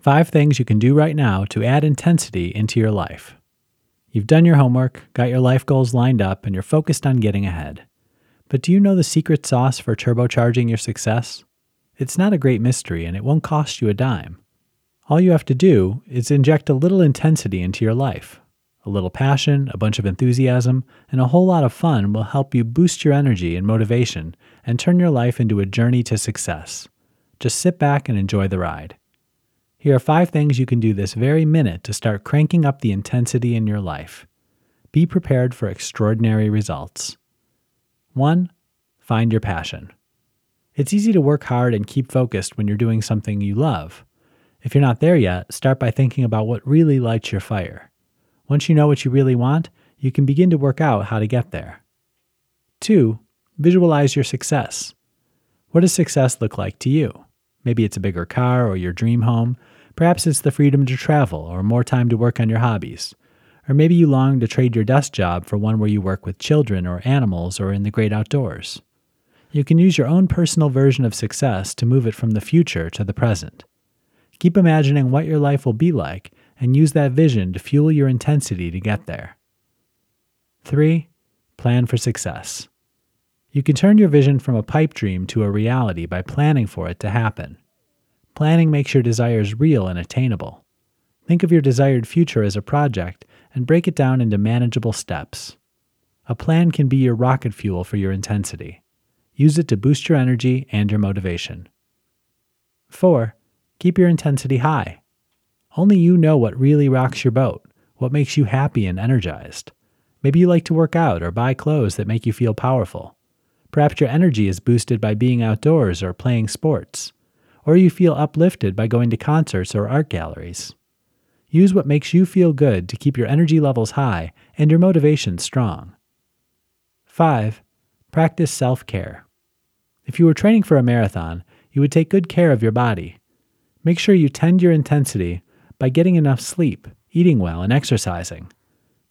Five things you can do right now to add intensity into your life. You've done your homework, got your life goals lined up, and you're focused on getting ahead. But do you know the secret sauce for turbocharging your success? It's not a great mystery and it won't cost you a dime. All you have to do is inject a little intensity into your life. A little passion, a bunch of enthusiasm, and a whole lot of fun will help you boost your energy and motivation and turn your life into a journey to success. Just sit back and enjoy the ride. Here are five things you can do this very minute to start cranking up the intensity in your life. Be prepared for extraordinary results. 1. Find your passion. It's easy to work hard and keep focused when you're doing something you love. If you're not there yet, start by thinking about what really lights your fire. Once you know what you really want, you can begin to work out how to get there. 2. Visualize your success. What does success look like to you? Maybe it's a bigger car or your dream home. Perhaps it's the freedom to travel or more time to work on your hobbies. Or maybe you long to trade your desk job for one where you work with children or animals or in the great outdoors. You can use your own personal version of success to move it from the future to the present. Keep imagining what your life will be like and use that vision to fuel your intensity to get there. 3. Plan for success. You can turn your vision from a pipe dream to a reality by planning for it to happen. Planning makes your desires real and attainable. Think of your desired future as a project and break it down into manageable steps. A plan can be your rocket fuel for your intensity. Use it to boost your energy and your motivation. 4. Keep your intensity high. Only you know what really rocks your boat, what makes you happy and energized. Maybe you like to work out or buy clothes that make you feel powerful. Perhaps your energy is boosted by being outdoors or playing sports, or you feel uplifted by going to concerts or art galleries. Use what makes you feel good to keep your energy levels high and your motivation strong. 5. Practice self care. If you were training for a marathon, you would take good care of your body. Make sure you tend your intensity by getting enough sleep, eating well, and exercising.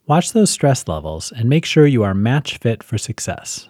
Watch those stress levels and make sure you are match fit for success.